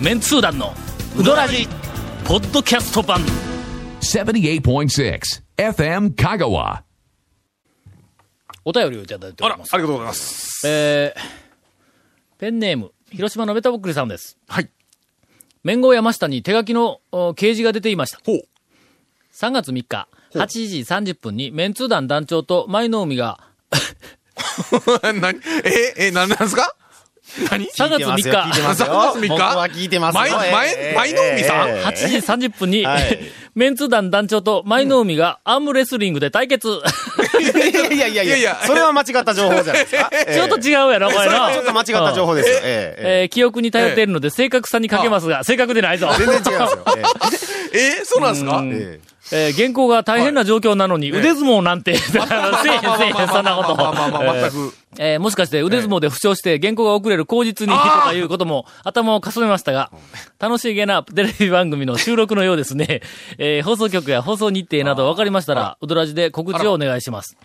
メンツー団のウドラジポッドキャスト版78.6 FM Kagawa. お便りをいただいておあら、りますありがとうございます。えー、ペンネーム広島のベタボックリさんですはい。面号山下に手書きのお掲示が出ていましたほう。3月3日8時30分にメンツー団団長と舞の海が 何え、え、何なんですか？何？3月3日。聞いてますよ。3月3日？僕は聞いてますよ。前前前の海さん？ええ。8時30分に、はい。メンツー団団長と舞の海がアームレスリングで対決。いやいやいやいや。それは間違った情報じゃないですか。ちょっと違うやろ、これな。ちょっと間違った情報ですよ。ええええ。ー記憶に頼っているので正確さに欠けますが、正確でないぞ。え全然違いますよ。ええ、そうなんですか？えええー原稿が大変な状況なのに、腕相撲なんて、せえへんせえへん、そんなこと。まあまあまあまあ、全く。えーもしかして腕相撲で負傷して原稿が遅れる口実にとかいうことも頭をかすめましたが、楽しげなテレビ番組の収録のようですね。えー放送局や放送日程など分かりましたら、うどらじで告知をお願いします。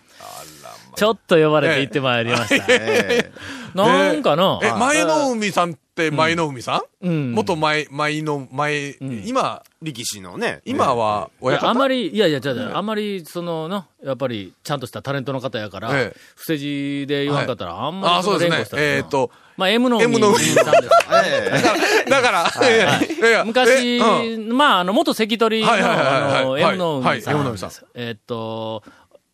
ちょっと呼ばれて行ってまいりました。えなんかな、え、前の海さんって前の海さん？うん。元前、前の前、今、え力士のね。今は、いや親方？あんまり、いやいや、じゃあ、あんまり、その、な、やっぱり、ちゃんとしたタレントの方やから、ええ。伏せ字で言わんかったら、あんまりあ、そうですね連呼し。たらなえっと、まあ、M の M の海さんです。ええだから、昔、えうん。まあ、あの、元関取の、はいはいはいはいあの、はい M の海さん。はい。M の海さん。えーっと、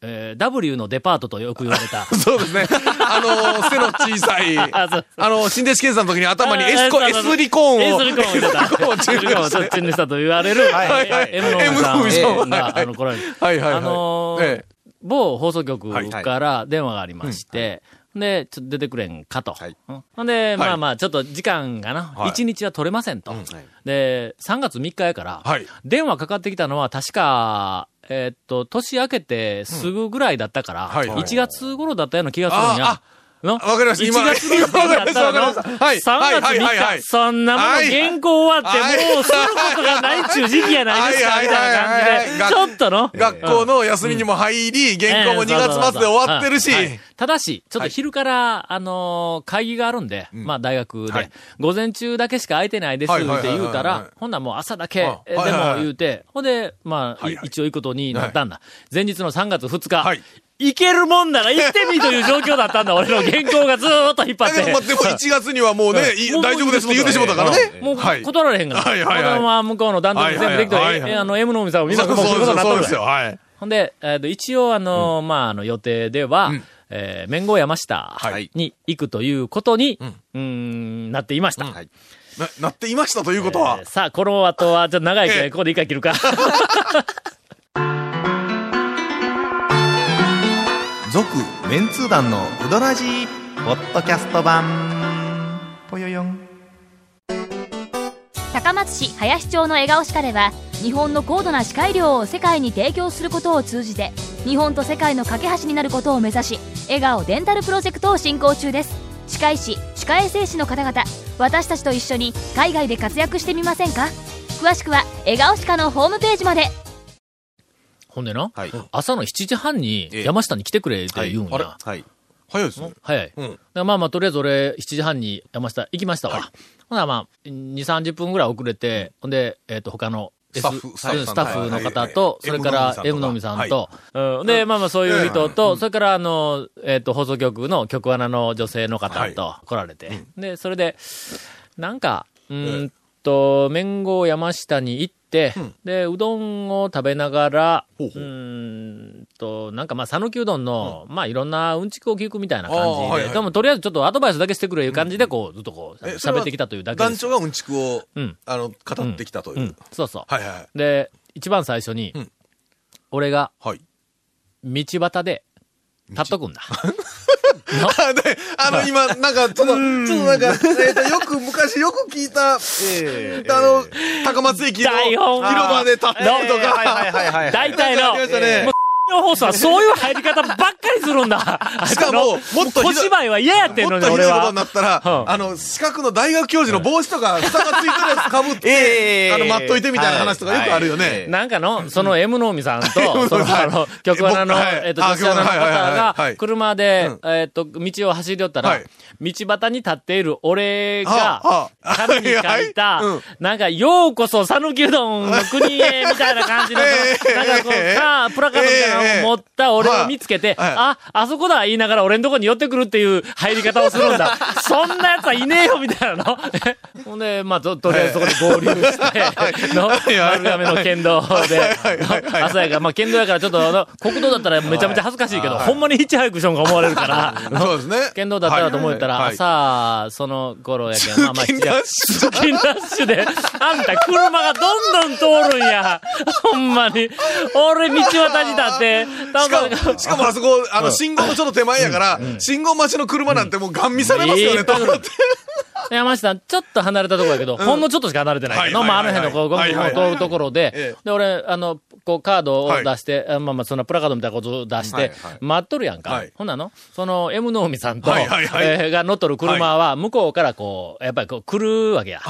えー W のデパートとよく言われた。そうですね。あの、背の小さい、あの、新弟子検査の時に頭にあ S コ、S リコーンを。S リコーンを入れた。S リコーンをしたと言われる、はいはい。M の海さんあの、来られ。る。はいはいはい。あのーええ。某放送局はいから電話がありまして、で、ちょっと出てくれんかと。はい。うん。ほんで、まあまあ、ちょっと時間がな、はい。1日は取れませんと。はいで、3月3日やから、はい。電話かかってきたのは確か、えーっと、年明けてすぐぐらいだったから、はいはい1月頃だったような気がするんや。の？わかりました。今1月の時だったらの、はい。3月はいはいはいは3い。日、そんなものはい原稿終わって、はい。もうすることがないっちゅう時期やないですか、はいみたいな感じで、ちょっとの、学校の休みにも入り、原稿も2月末で終わってるし、はい。ただし、ちょっと昼から、あのー会議があるんで、まあ大学で、はい。午前中だけしか空いてないですって言うたはいら、ほんならもう朝だけでも言うて、ほんで、まあ、一応行くことになったんだ。前日の3月2日、はい行けるもんなら行ってみという状況だったんだ、俺の原稿がずーっと引っ張って。だでも1月にはもうね、大丈夫ですって言ってしまったからね。もうはい断られへんから。はいはいはいほんでまあ向こうの段取り全部できて、あの、M の海さんを見なそうくもうことになったんだそうですよ、はい。ほんで、えーと一応、あのーまあ、あの、予定では、えー、面後山下はいに行くということに、うーん、なっていました。はいな、なっていましたということはえー。さあ、この後は、ちょっと長いから、ええここで一回切るか。続、メンツー団のうどらじポッドキャスト版。ぽよよん。高松市林町の笑顔歯科では日本の高度な歯科医療を世界に提供することを通じて日本と世界の架け橋になることを目指し笑顔デンタルプロジェクトを進行中です歯科医師歯科衛生士の方々私たちと一緒に海外で活躍してみませんか？詳しくは笑顔歯科のホームページまでほんでな、はい。朝の7時半にええ。山下に来てくれって言うんや。はい。早いですね。早い。うん。まあまあ、とりあえず俺、7時半に山下行きましたわ。ほなまあ、2、30分ぐらい遅れて、ほんで、えっ、と、他のスタッフうんスタッフの方と、はいそれから M ののみみさんと。うん。で、まあまあそういう人と、それからあの、えっ、と、放送局の局アナの女性の方と来られて、で、それで、なんか、うーんと、麺後山下に行って、で、うどんを食べながら、うほうほうーんと、なんかまあ、讃岐うどんの、まあ、いろんなうんちくを聞くみたいな感じで、はいはいでもとりあえずちょっとアドバイスだけしてくれいう感じで、こう、ずっとこう、喋ってきたというだけ。団長がうんちくを、うんあの、語ってきたという。うん、そうそう。はいはい。で、一番最初に、うん俺がはい。道端で立っとくんだ。あで、あ。の、今、なんか、ちょっと、ちょっとなんか、えっと、よく、昔よく聞いた、えあの、高松駅の台本広場で立ってるとか、はいはいはいはい。大体の、ありましたね放送はそういう入り方ばっかりするんだ。しかももっと小芝居は嫌やってんのに、もっとひど俺は。いことに。なったら、うん。あの、四角の大学教授の帽子とか、蓋がついてるやつかぶって、ええ。あの、待っといてみたいな話とかよくあるよね。なんかの、その M の海さんと、はいその、あの、曲穴の、僕はい。えっと、あ女子アナの方がい、車で、えっと、道を走り寄ったらはい、道端に立っている俺が紙に書いたなんか、ようこそ、讃岐うどんの国へ、みたいな感じの、ええ。なんかこええう、かプラカードみたいなのを持った俺を見つけて、はいはいあ、あそこだ言いながら俺のとこに寄ってくるっていう入り方をするんだ。そんな奴はいねえよ、みたいなの。ほんで、まあ、と、りあえずそこで合流して、の、丸亀の県道で、朝やから、まあ、県道やからちょっと、あの、国道だったらめちゃめちゃ恥ずかしいけど、ほんまにヒッチハイクしよんか思われるから、そうですね。県道だったらと思ったら、はいはい朝、その頃やけど、まあまあ、通勤ラッシュ通勤ラッシュで、あんた車がどんどん通るんや。ほんまに。俺、道渡りだって、しかも、しかもあそこ、あの、信号のちょっと手前やから、信号待ちの車なんてもうガン見されますよね、と思って。山下さん、ちょっと離れたところやけど、ほん。のちょっとしか離れてないけど、はいまあ、あの辺のこう、ゴムはいはいはいゴム通るところでええ、で、俺、あの、こう、カードをはい出して、あまあまあ、そのプラカードみたいなことを出して待っとるやんか。はい。ほんなの？その、M の海さんと、が乗っとる車は、向こうからこう、やっぱりこう、来るわけや。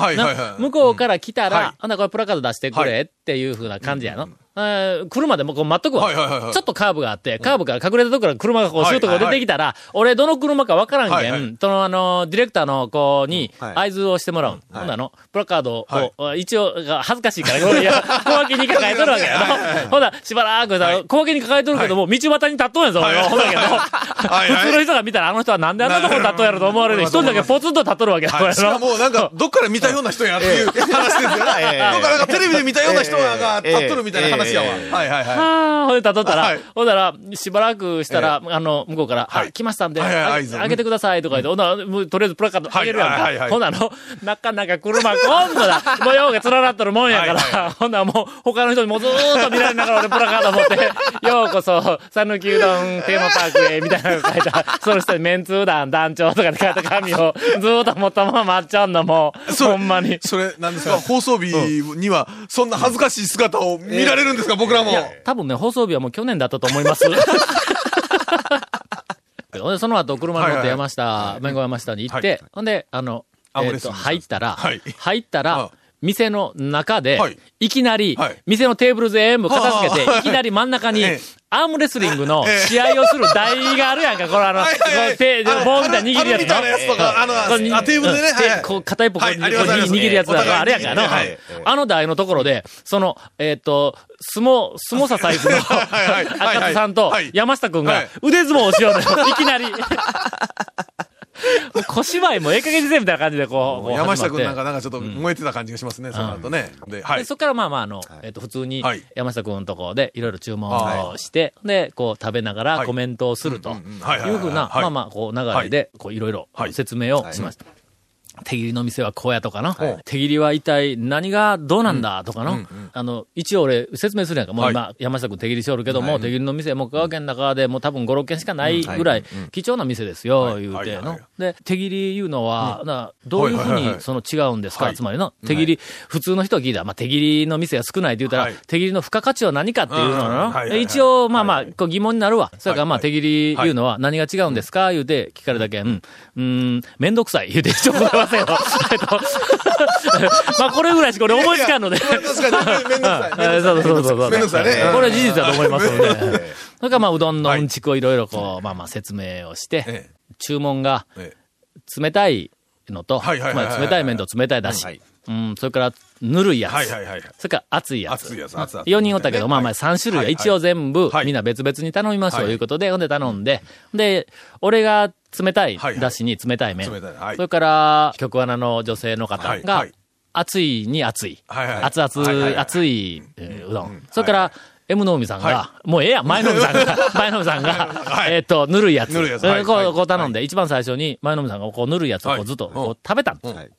向こうから来たはい。ら、ほんならこれプラカード出してくれっていうふうな感じやの。えー来るまでもこう待っとくわ。はいはいはいはいちょっとカーブがあって、カーブから隠れたところから車がこう、シュートが出てきたら、俺どの車かわからんけん、はいはいそのあの、ディレクターの子にはい合図をしてもらう。ほんなの、プラカードはいを、一応、が恥ずかしいから、いや、小脇に抱えとるわけやろ。ほんならしばらくさ、小脇に抱えとるけども、道端に立っとんやぞ、俺は。ほんだけど、いはい普通の人が見たら、あの人はなんであんなとこに立っとんやろと思われる。一人だけポツンと立っとるわけや、はいしかの。も、なんか、どっから見たような人やっていう話ですよね。どっええからなんかテレビで見たような人が立っとるみたいな話やわ。ええはいはいはい。はあ、ほんで立っとったら、はいほんなら、しばらくしたら、あの、向こうから、はい来ましたんで、はいはいあ合図をあげてくださいとか言って、ほんなら、とりあえずプラカードあげるやんか。はいはいはいほんなの、なかなか車、今度だ、もう用が連なっとるもんやから、はいはいほんならもう、他の人にもずーっと見られながら俺プラカード持って、ようこそ、讃岐うどんテーマパークへ、みたいなの書いた、その人にメンツー団団長とかで書いた紙を、ずーっと持ったまま待っちゃうんの、もう、ほんまに。それ、なんですか、放送日には、そんな恥ずかしい姿を見られるんですか、僕らも。多分ね、放送日はもう去年だったと思います。その後、車に乗って山下、弁護山下に行って、ほんで、あの、えっと、入ったら、はい。入ったらあ、店の中で、はい。い、きなり、はい。店のテーブル全部片付けて、はあいきなり真ん中に、ええ。アームレスリングのええ。試合をする台があるやんか、これあの、手棒みたいに握るやつあのあテーブルでね。片一方握るやつがお互いあれやん。か、あの、台のところで、その、えっ、と、相撲、相撲さサイズの、赤津さんとはい。山下くんがはい。腕相撲をしようのよ、いきなり。もう小芝居もええ加減にせえみたいな感じでこう、山下君なんか、なんかちょっと燃えてた感じがしますね、その後ね。で、はい。で。そこからまあまあ、あの、えっ、と、普通にはい、山下くんのところでいろいろ注文をして、で、こう食べながらはいコメントをするとい。うふうな、はい。まあまあ、こう流れで、こういろいろはい。説明をしました。手切りの店はこうやとかな。はい。手切りは一体何がどうなんだとかの。うんうんあの、一応俺説明するやんか。もう今、山下くん手切りしおるけども、手切りの店、もう香川県の中でもう多分5、6軒しかないぐらい貴重な店ですよ、はい。言うてのはいはい。で、手切りいうのは、などういうふうはいはいはいにその違うんですか、はい。つまりの、手切り、普通の人が聞いたら、まあ、手切りの店が少ないって言ったら、はい。手切りの付加価値は何かっていうのうんうんはいはいはい。一応、まあまあ、疑問になるわ。それからまあ、はい。手切りいうのは何が違うんですか？言うて聞かれたけん、うん、めんどくさい。言うて一応せんよ。えっと、まあ、これぐらいしか俺思いつかんので。めんどくさい。えー そうそうそうそう。めんどくさい。ね。これは事実だと思いますので。それからまあ、うどんのうんちくをいろいろこう、まあまあ説明をして、え注文がええ。冷たいのと、まり冷たい麺と冷たいだし。はい、うん、それからぬるいやつ、はいはいはいはい。それから熱いやつ。熱いやつ熱々。4人おったけど、まあまあ3種類は一応全部はい。みんな別々に頼みましょうはい。ということで、ほんで頼んで、で、俺が冷たいだしに冷たい麺。冷たい。はい。それから、局アナの女性の方が熱いに熱い。熱々、熱いえーうどうん。ん。それから、M の海さんがは、もうええや。ん、前の海さんが、前の海さんがは、い。えっと、ぬるいやつ。ぬるいやつ。それこう、こう頼んで、一番最初に前の海さんがこう、ぬるいやつをずっとこうう食べたの。はい。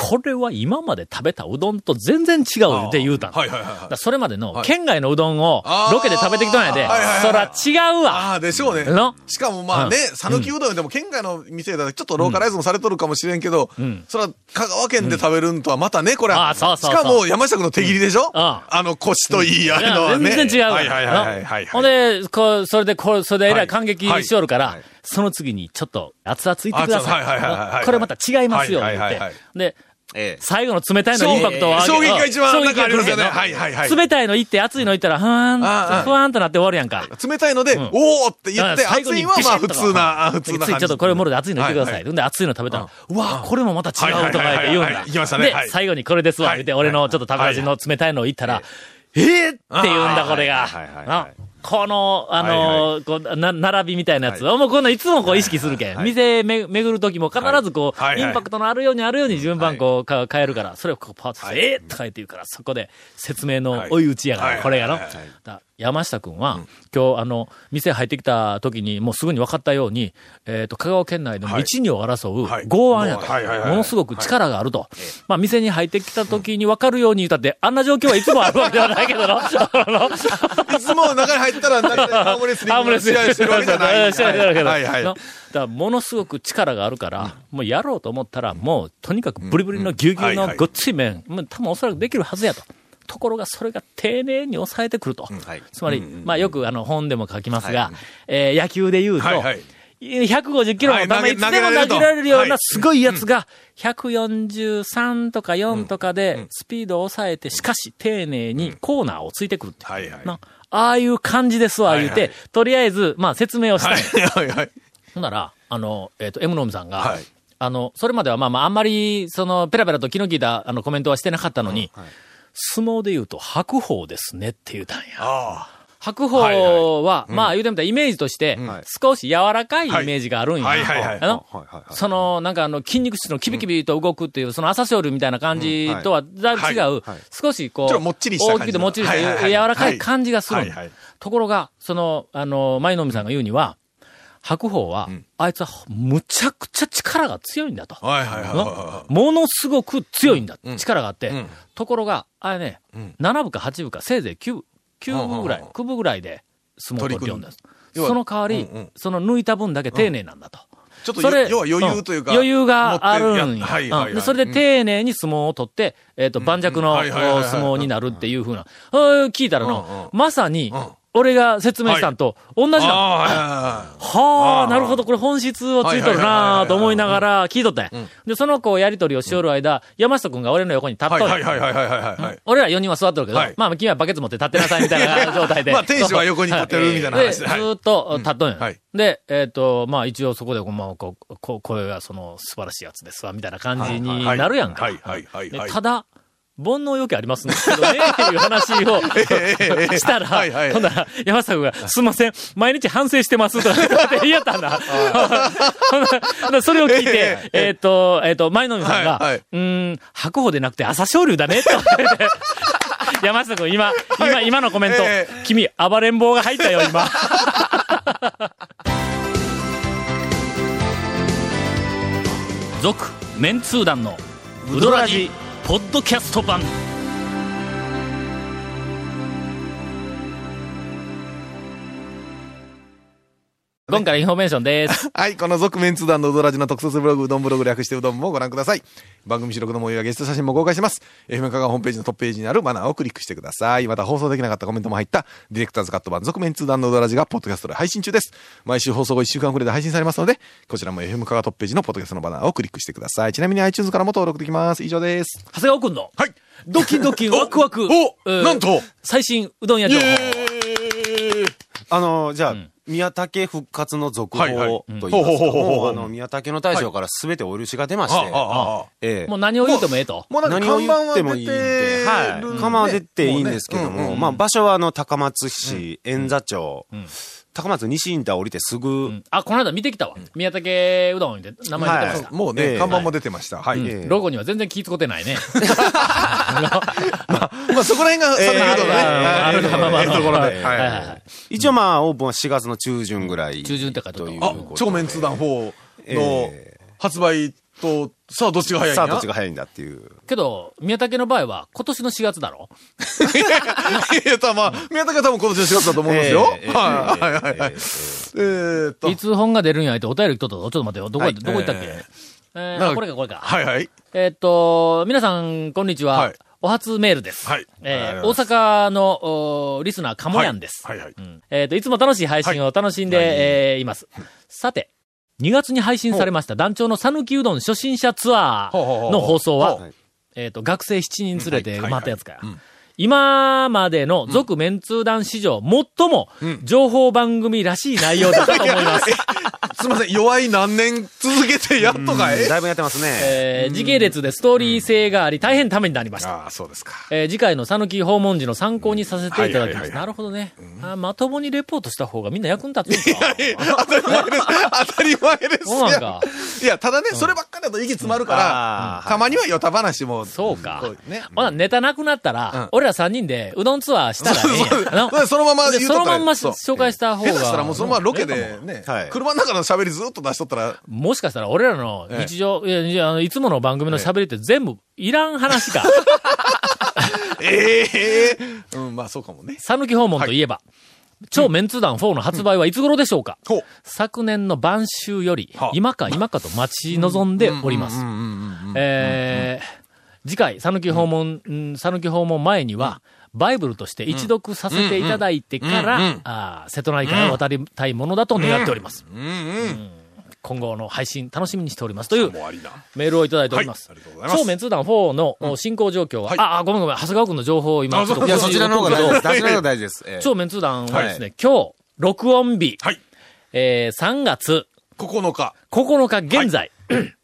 ここれは今まで食べたうどんと全然違うって言うたんだはいはいはい。それまでの県外のうどんをロケで食べてきたんやで、あーはいはいそら違うわ。ああ、でしょうね。の？しかもまあね、讃岐うどんでも県外の店だとちょっとローカライズもされとるかもしれんけど、ん。それは香川県で食べるんとはまたね、これは。あーそうそうそう。しかも山下君の手切りでしょ？ああの腰といい、あいやのはね。全然違うわ。はいはいはいはいはい。ほんで、こう、それで、こう、それでえらはいい感激しよるから、はいその次にちょっと熱々いってください。はいはいはいはいこれまた違いますよ、言ってはいはいはいはい。で、ええ。最後の冷たいのインパクトを上げ衝撃が一番なんかありますよね。はいはいはい。冷たいのいって熱いのいったら、ふわーん、ふわーんとなって終わるやんか。冷たいので、ん。おーって言って、熱いはまあ普通な、あ普通な。ちょっとこれもろで熱いの言ってください。はいほんで熱いの食べたら、うわこれもまた違うとか言って言うんだ。はいはいはいはい。はい行きましたね。ではい、最後にこれですわ、はい言って、俺のちょっと食べ味の冷たいのを言ったら、えーって言うんだ、これがこの、あのー、こう、な、並びみたいなやつ。を、もうこんなんいつもこう意識するけん。店め、巡るときも必ずこう、はい。はい。インパクトのあるようにあるように順番こう、か変えるから、それをこうパーッとして、えーとか言って言うから、そこで説明の追い打ちやから、はい。これがの。はいはいはいだ山下くん。は、今日、あの、店入ってきた時に、もうすぐに分かったように、えっ、と、香川県内でもはい。一、二を争うはい。剛腕やと、はいはいはいはい。ものすごく力があると。まあ、店に入ってきた時に分かるように言ったって、あんな状況はいつもあるわけではないけど。な。いつも中に入ったら、なんか、アームレスリングの試合してるわけじゃない。試合してるわけじゃないはい。はいのだからものすごく力があるから、もうやろうと思ったら、もうとにかくブリブリのぎゅうぎゅうはいはい。のごっつい麺、もう多分おそらくできるはずやと。ところがそれが丁寧に抑えてくると。はい。つまり、まあよくあの本でも書きますが、えー野球で言うと、はいはい。150キロの球はいいつでも投げられるようはない。すごいやつが、143とか4とかでスピードを抑えて、しかし丁寧にコーナーをついてくるっていう。はいはい。なああいう感じですわ、言うてはい。はい、とりあえず、まあ説明をしたい。はいはいはい。ほんなら、あの、えっ、と、エムノムさんが、はい。あの、それまではまあまあ、あんまり、その、ペラペラと気の利いた、あの、コメントはしてなかったのに、相撲で言うと、白鵬ですねって言うたんや。あ白鵬はいは、まあ言うてみたらイメージとして、少し柔らかいイメージがあるんや。はいはいはい。はいあのはいはいはいその、なんかあの、筋肉質のキビキビと動くっていう、その朝青龍みたいな感じとはだい。ぶ違う、少しこう、大きくてもっちりした、はいはいはい。柔らかい感じがするところが、その、あの、舞の海さんが言うには、白鵬は、あいつはむちゃくちゃ力が強いんだと。あ。はいはいはいのはものすごく強いんだ。ん力があって。んところが、あれね、ん7部か8部か、せいぜい9、9部ぐらい、うんうんうん9部ぐらいで相撲を取ってるんです。その代わり、うんうんその抜いた分だけ丁寧なんだと。い。ちょっとそれよ、要は余裕というか。ん余裕があるんや。はいはいはい。うんでそれで丁寧に相撲を取って、えっ、と、盤石の相撲になるっていうふうな。聞いたらの、うんうんまさにん、俺が説明したんと同じだ。はあ、なるほど、これ本質をついとるなぁと思いながら聞いとったんや。で、その子やりとりをしよる間、山下くんが俺の横に立っとる。はいはいはいはい。俺ら4人は座っとるけど、はいまあ君はバケツ持って立ってなさいみたいな状態で。まあ店主は横に立ってるみたいな話でで、ずっと立っとんや。はいで、えっ、と、まあ一応そこで、まあ、こう、こう、これがその素晴らしいやつですわ、みたいな感じになるやんか。はいはいはいただ、煩悩要件ありますんですけどね、っていう話を したら、はいはい。ほんなら、山下君が、すんません、毎日反省してます、とかって言いやったんだ。それを聞いて、えっと、えっと、前野さんが、はいはい。うーん、白鵬でなくて朝青龍だね、と。山下君、今、今、今のコメント、え。君、暴れん坊が入ったよ、今。続、メンツー団の、ウドラジ、ポッドキャスト版。今回のインフォメーションです。はい、この続メンツ団のうどらじの特設ブログ、うどんブログ略してうどんもご覧ください。番組収録の模様やゲスト写真も公開します。FM 香川ホームページのトップページにあるバナーをクリックしてください。また放送できなかったコメントも入った、ディレクターズカット版続メンツ団のうどらじがポッドキャストで配信中です。毎週放送後1週間くらいで配信されますので、こちらも FM 香川トップページのポッドキャストのバナーをクリックしてください。ちなみに iTunes からも登録できます。以上です。長谷川くんの、はい。ドキドキワクワク。おえーなんと最新うどん屋情報。あの、じゃあ、ん。宮武復活の続報と言いますか、ほうあの、宮武の大将からすべてお許しが出まして。ええ。もう何を言うてもええと。もうなんか何を言ってもいい。んで、はい。る看板は出ていいんですけども、もうねうんうんまあ場所はあの、高松市、円座町、高松西インター降りてすぐ、うん。あ、この間見てきたわ。宮武うどんで名前出てました。もうね、ええ。看板も出てました。はい。ええロゴには全然気ぃつこてないね。ま あそこら辺が、それ言うとね、あるまあまあええところで。一応まあオープンは4月の中旬ぐらい。中旬って書いてあったというあ超メンツ団4のえ発売と、さあどっちが早いんやさあどっちが早いんだっていう。けど、宮武の場合は、今年の4月だろいやいや、たまあ、宮武は多分今年の4月だと思うんですよ。ええはいはいはいはい。えっと。いつ本が出るんやってお便り来とったぞ。ちょっと待ってよ。どこ、はいどこ行ったっけええーこれか、これか。はいはい。えーっと、皆さん、こんにちは。はいお初メールです。はい。えー大阪のおリスナー、かもやんです。はい。はい。うん。えーっと、いつも楽しい配信を楽しんで、えーいます。さて、2月に配信されました団長の讃岐うどん初心者ツアーの放送はえーっと、学生7人連れてはい。回ったやつかやはいはい。うん。今までの続メンツー団史上、最も情報番組らしい内容だったと思います。すみません、弱い何年続けてやっとかいえ？だいぶやってますね。えー時系列でストーリー性があり、大変ためになりました。ああ、そうですか。えー次回の讃岐訪問時の参考にさせていただきます。なるほどね、あまともにレポートした方がみんな役に立つんか。当たり前です。当たり前ですそうなんかいや、ただね、そればっかりだと息詰まるかあら、ーたまにはヨタ話も。そうかね。ほな、ネタなくなったら、うん俺ら3人でうどんツアーしたらええやん。あのそのままで言うとそのまんま紹介した方が。下手したらもうそのままロケでねはい、車の中の喋りずっと出しとったら、もしかしたら俺らの日常、いやいつもの番組の喋りって全部いらん話か。ええ。うん、まあそうかもね。讃岐訪問といえば、超メンツ団4の発売はいつ頃でしょうか、ほう。昨年の晩秋よりはあ、今か今かと待ち望んでおります。えー次回、讃岐訪問、うん。讃岐訪問前には、バイブルとして一読させていただいてから、うん。うん。あー瀬戸内海を渡りたいものだと願っております。うん。うん。今後の配信楽しみにしております。という。メールをいただいております。超メンツ団4のお進行状況は、はい。ああ、ごめんごめん、長谷川君の情報を今、あそう。ちょっといや、そちらの方が大事です。超メンツ団はですね、今日、録音日、はい。えー3月9日。9日現在、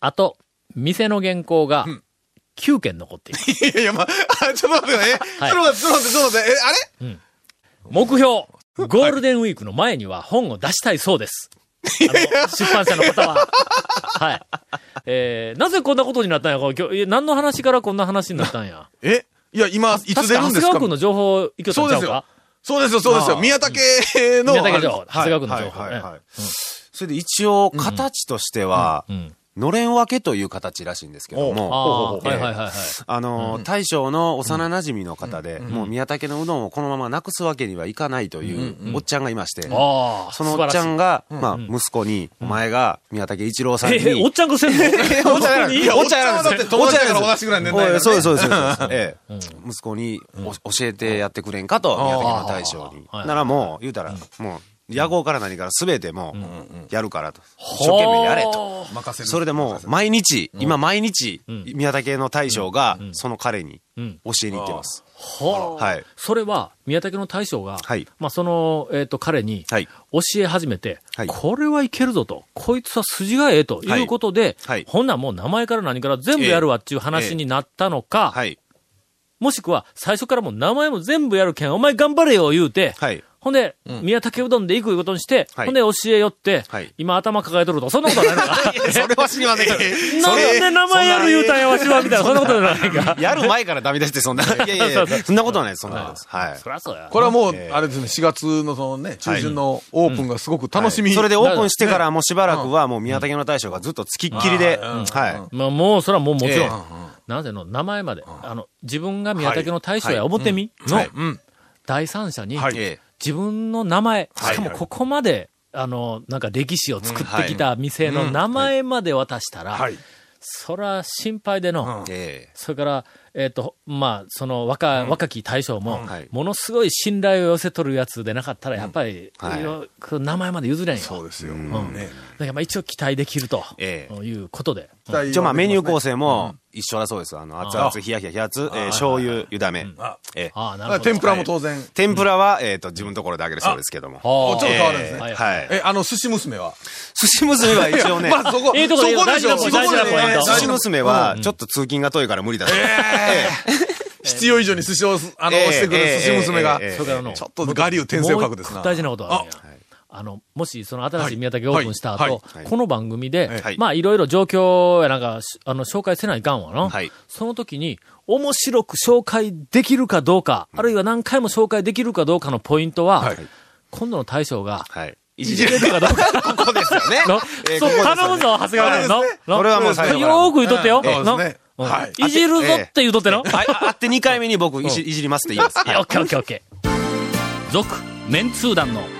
あと、店の原稿が9件残っている。いやいや、まあ、あちょっと待ってね。はいちょっと待って、ちょっと待って、ちょっと待って。え、あれ？目標、ゴールデンウィークの前には本を出したいそうです。あの、出版社の方は。はい。えー、なぜこんなことになったんや？これ今日、何の話からこんな話になったんや？え？いや、今、いつ出るんですか？川君の情報、いけたそうですよんちゃうか。そうですよ、そうですよ。宮武の。宮武情報、長谷川君の情報。はいそれで一応、形としては、うん。のれん分けという形らしいんですけども、ああ、ええはいはいはいはい。あのー、大将の幼馴染の方で、もう宮武のうどんをこのままなくすわけにはいかないというおっちゃんがいまして、そのおっちゃんが、が、まあ、息子に、お前が宮武一郎さんに、え、えおっちゃんがせんの？おっちゃんいや、おっちゃんはだって友達だから同じぐらいの年代そうです、そうです。息子にお教えてやってくれんかと、宮武の大将に。はいならもう、言うたら、もう、野号から何から全てもう、やるからと。一生懸命やれと。任せる。それでもう、毎日、今毎日、宮武の大将が、その彼にうん教えに行ってます。はい。それは、宮武の大将が、はいまあ、その、えっ、と、彼に、はい。教え始めて、はいこれはいけるぞと、こいつは筋がええということで、ほんならもう名前から何から全部やるわっていう話になったのか、はい。もしくは最初からもう名前も全部やるけん、お前頑張れよ言うて、はい。ほんで、宮武うどんで行くことにして、はい。ほんで教えよって、はい。今頭抱えとると、そんなことはないのか。それは知りませんけど。なんで名前やる言うたんやわしは、みたいな、そんなことじゃないか。やる前からダメ出して、そんな。いやいやいや、そんなことはないです、そんなことです。はい。そりゃそうや。これはもうえ、えあれですね、4月のそのね、中旬のオープンがすごく楽しみ。それでオープンしてからもうしばらくはもう宮武の大将がずっとつきっきりで、うん。はまあ、もう、それはもうもちろん、ええ。なぜの名前まで、あの、自分が宮武の大将や表見のはい。うん。第三者に、い。はい。え自分の名前、はい。しかもここまで、あの、なんか歴史を作ってきた店の名前まで渡したら、はい。そら心配での、ええ。それから、えっ、と、まあ、その若、若き大将も、はい。ものすごい信頼を寄せとるやつでなかったら、やっぱり、名前まで譲れんよ。そうですよ。だからまあ一応期待できると、ええ。いうことで。一応まあメニュー構成も一緒だそうです。あの、熱々、冷や冷や冷やつ、えー醤油、湯だめ。ええああ、なるほど。天ぷらも当然。天ぷらは、えっと、自分のところであげるそうですけども。はあちょっと変わるんですね。はいはい。え、あの、寿司娘は？寿司娘は一応ね、まあそこ、そこでしょ。そこでね寿司娘はちょっと通勤が遠いから無理だそうです。必要以上に寿司を、あの、ええしてくる寿司娘が。ちょっと我流転生を書くですな。大事なことがあるんや。あの、もしその新しい宮崎オープンした後、はい。はいはい、この番組で、まあいろいろ状況やなんか、あの、紹介せないかんわの、その時に、面白く紹介できるかどうか、あるいは何回も紹介できるかどうかのポイントは、今度の大将が、い。じれるかどうか。ここですよね。えー、そう、ね、頼むぞ、長谷川君の？これはもう最後。よく言うとってよ。えー、はい。いじるぞって言うとっての、えー、はい。あって2回目に僕いじ、いじりますって言います。オッケーオッケーオッケー。続、メンツー団の。